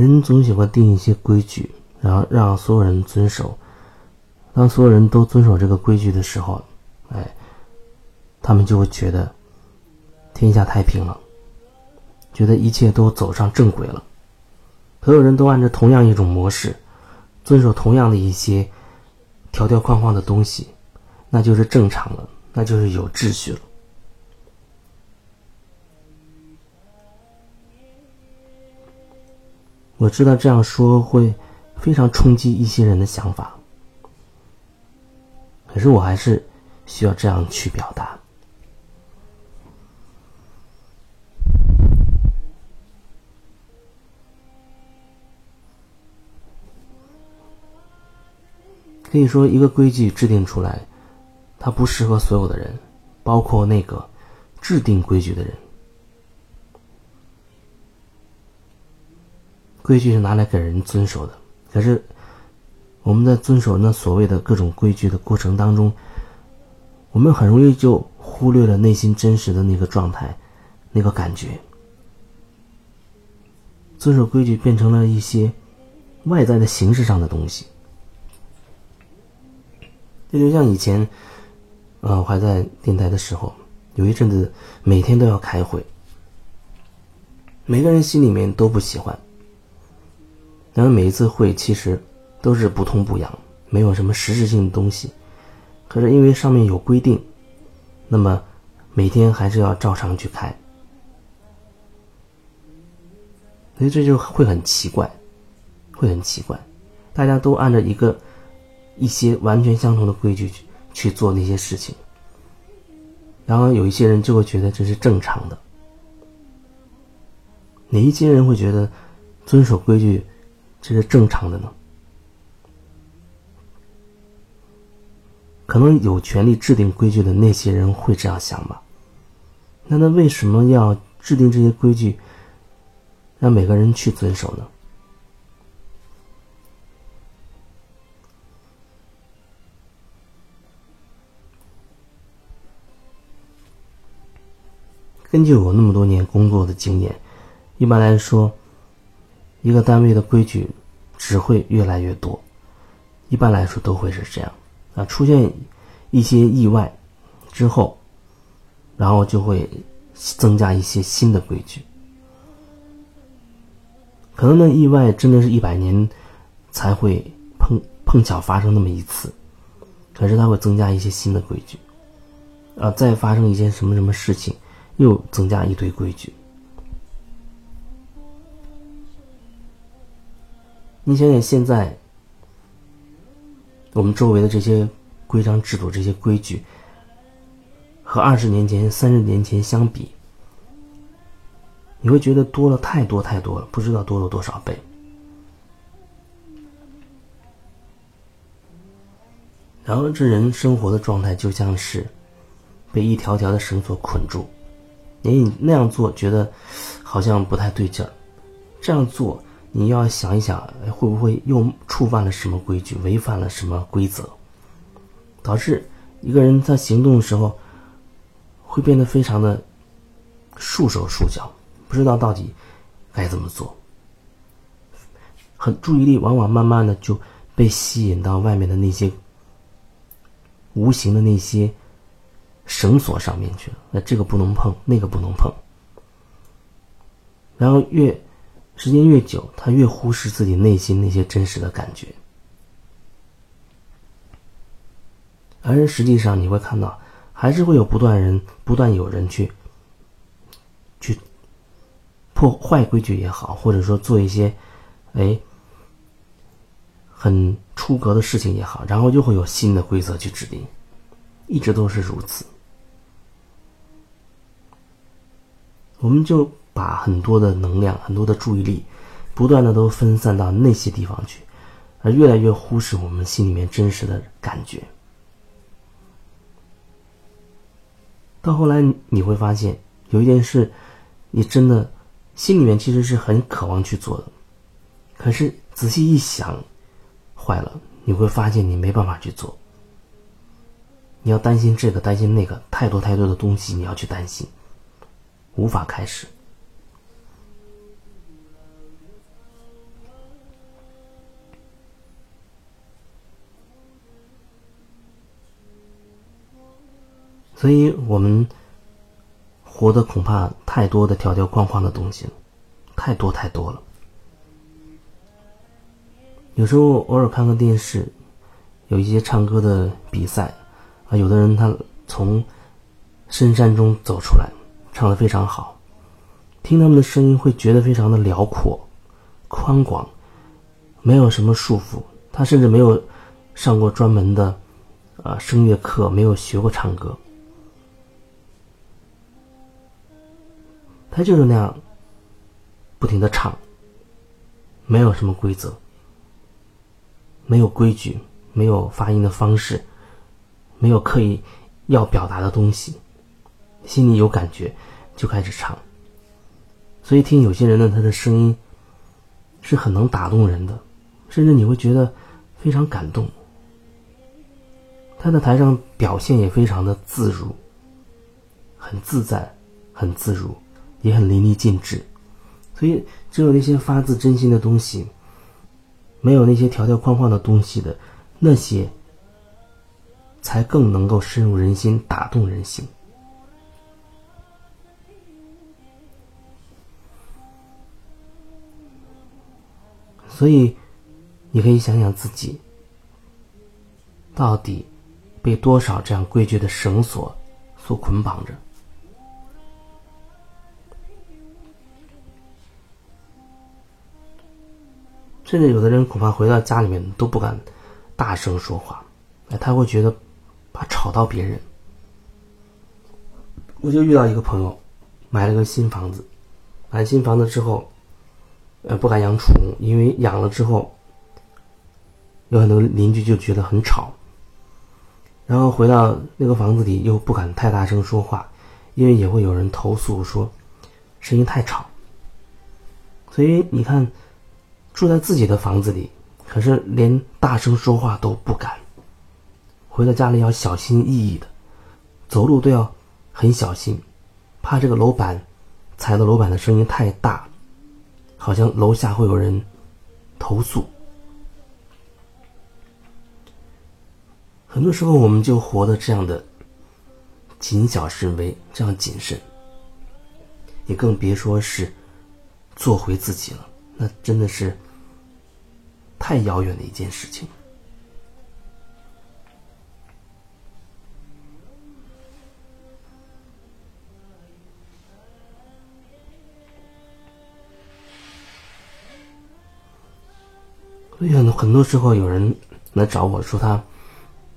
人总喜欢定一些规矩，然后让所有人遵守。当所有人都遵守这个规矩的时候，哎，他们就会觉得天下太平了，觉得一切都走上正轨了。所有人都按照同样一种模式，遵守同样的一些条条框框的东西，那就是正常了，那就是有秩序了。我知道这样说会非常冲击一些人的想法。可是我还是需要这样去表达。可以说，一个规矩制定出来，它不适合所有的人，包括那个制定规矩的人。规矩是拿来给人遵守的，可是。我们在遵守那所谓的各种规矩的过程当中，我们很容易就忽略了内心真实的那个状态，那个感觉。遵守规矩变成了一些外在的形式上的东西。这就像以前，呃，我还在电台的时候，有一阵子每天都要开会，每个人心里面都不喜欢，然后每一次会其实。都是不痛不痒，没有什么实质性的东西。可是因为上面有规定，那么每天还是要照常去开，所以这就会很奇怪，会很奇怪。大家都按照一个一些完全相同的规矩去去做那些事情，然后有一些人就会觉得这是正常的。哪一些人会觉得遵守规矩这是正常的呢？可能有权利制定规矩的那些人会这样想吧？那他为什么要制定这些规矩，让每个人去遵守呢？根据我那么多年工作的经验，一般来说，一个单位的规矩只会越来越多，一般来说都会是这样。啊，出现一些意外之后，然后就会增加一些新的规矩。可能那意外真的是一百年才会碰碰巧发生那么一次，可是它会增加一些新的规矩。啊，再发生一些什么什么事情，又增加一堆规矩。你想想现在。我们周围的这些规章制度、这些规矩，和二十年前、三十年前相比，你会觉得多了太多太多了，不知道多了多少倍。然后，这人生活的状态就像是被一条条的绳索捆住，你那样做觉得好像不太对劲儿，这样做。你要想一想，会不会又触犯了什么规矩，违反了什么规则，导致一个人在行动的时候会变得非常的束手束脚，不知道到底该怎么做，很注意力往往慢慢的就被吸引到外面的那些无形的那些绳索上面去了。那这个不能碰，那个不能碰，然后越。时间越久，他越忽视自己内心那些真实的感觉，而实际上你会看到，还是会有不断人、不断有人去去破坏规矩也好，或者说做一些哎很出格的事情也好，然后就会有新的规则去制定，一直都是如此。我们就。把很多的能量、很多的注意力，不断的都分散到那些地方去，而越来越忽视我们心里面真实的感觉。到后来你会发现，有一件事，你真的心里面其实是很渴望去做的，可是仔细一想，坏了，你会发现你没办法去做。你要担心这个，担心那个，太多太多的东西你要去担心，无法开始。所以我们活的恐怕太多的条条框框的东西了，太多太多了。有时候偶尔看个电视，有一些唱歌的比赛，啊，有的人他从深山中走出来，唱的非常好，听他们的声音会觉得非常的辽阔、宽广，没有什么束缚。他甚至没有上过专门的啊声乐课，没有学过唱歌，他就是那样不停的唱，没有什么规则。没有规矩，没有发音的方式，没有刻意要表达的东西，心里有感觉就开始唱。所以听有些人呢，他的声音是很能打动人的，甚至你会觉得非常感动。他在台上表现也非常的自如，很自在，很自如，也很淋漓尽致。所以只有那些发自真心的东西。没有那些条条框框的东西的，那些才更能够深入人心、打动人心。所以，你可以想想自己，到底被多少这样规矩的绳索所捆绑着。甚至有的人恐怕回到家里面都不敢大声说话，哎，他会觉得怕吵到别人。我就遇到一个朋友，买了个新房子，买新房子之后，呃，不敢养宠物，因为养了之后，有很多邻居就觉得很吵。然后回到那个房子里又不敢太大声说话，因为也会有人投诉说声音太吵。所以你看。住在自己的房子里，可是连大声说话都不敢。回到家里要小心翼翼的，走路都要很小心，怕这个楼板踩到楼板的声音太大，好像楼下会有人投诉。很多时候我们就活得这样的谨小慎微，这样谨慎，也更别说是做回自己了。那真的是太遥远的一件事情。所以很很多时候有人来找我说他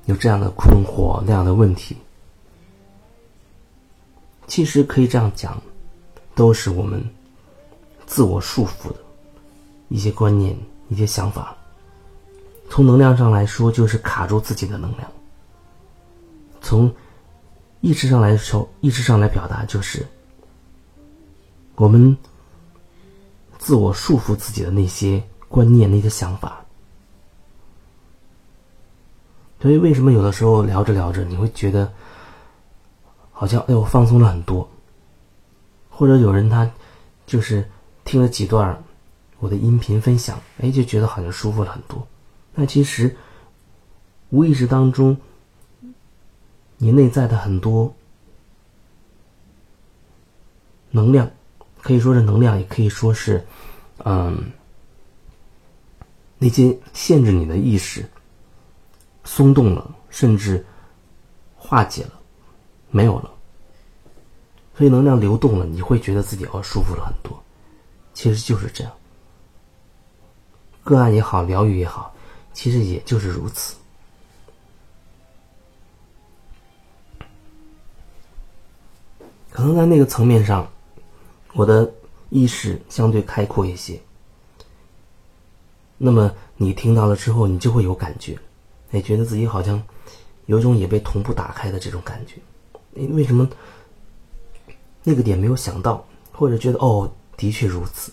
有这样的困惑那样的问题，其实可以这样讲，都是我们自我束缚的。一些观念、一些想法，从能量上来说，就是卡住自己的能量；从意识上来说，意识上来表达，就是我们自我束缚自己的那些观念、那些想法。所以，为什么有的时候聊着聊着，你会觉得好像哎，我放松了很多，或者有人他就是听了几段。我的音频分享，哎，就觉得好像舒服了很多。那其实无意识当中，你内在的很多能量，可以说是能量，也可以说是，嗯，那些限制你的意识松动了，甚至化解了，没有了。所以能量流动了，你会觉得自己哦舒服了很多。其实就是这样。个案也好，疗愈也好，其实也就是如此。可能在那个层面上，我的意识相对开阔一些。那么你听到了之后，你就会有感觉，哎，觉得自己好像有种也被同步打开的这种感觉。你为什么那个点没有想到，或者觉得哦，的确如此？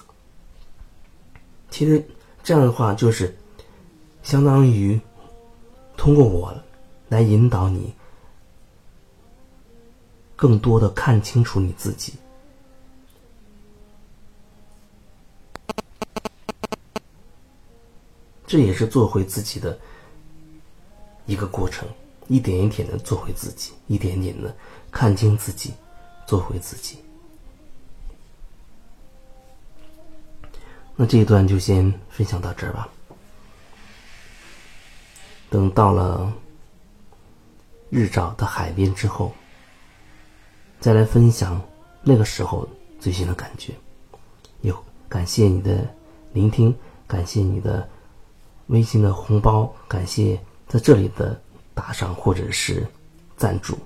其实。这样的话，就是相当于通过我来引导你，更多的看清楚你自己。这也是做回自己的一个过程，一点一点的做回自己，一点点的看清自己，做回自己。那这一段就先分享到这儿吧。等到了日照的海边之后，再来分享那个时候最新的感觉。有感谢你的聆听，感谢你的微信的红包，感谢在这里的打赏或者是赞助。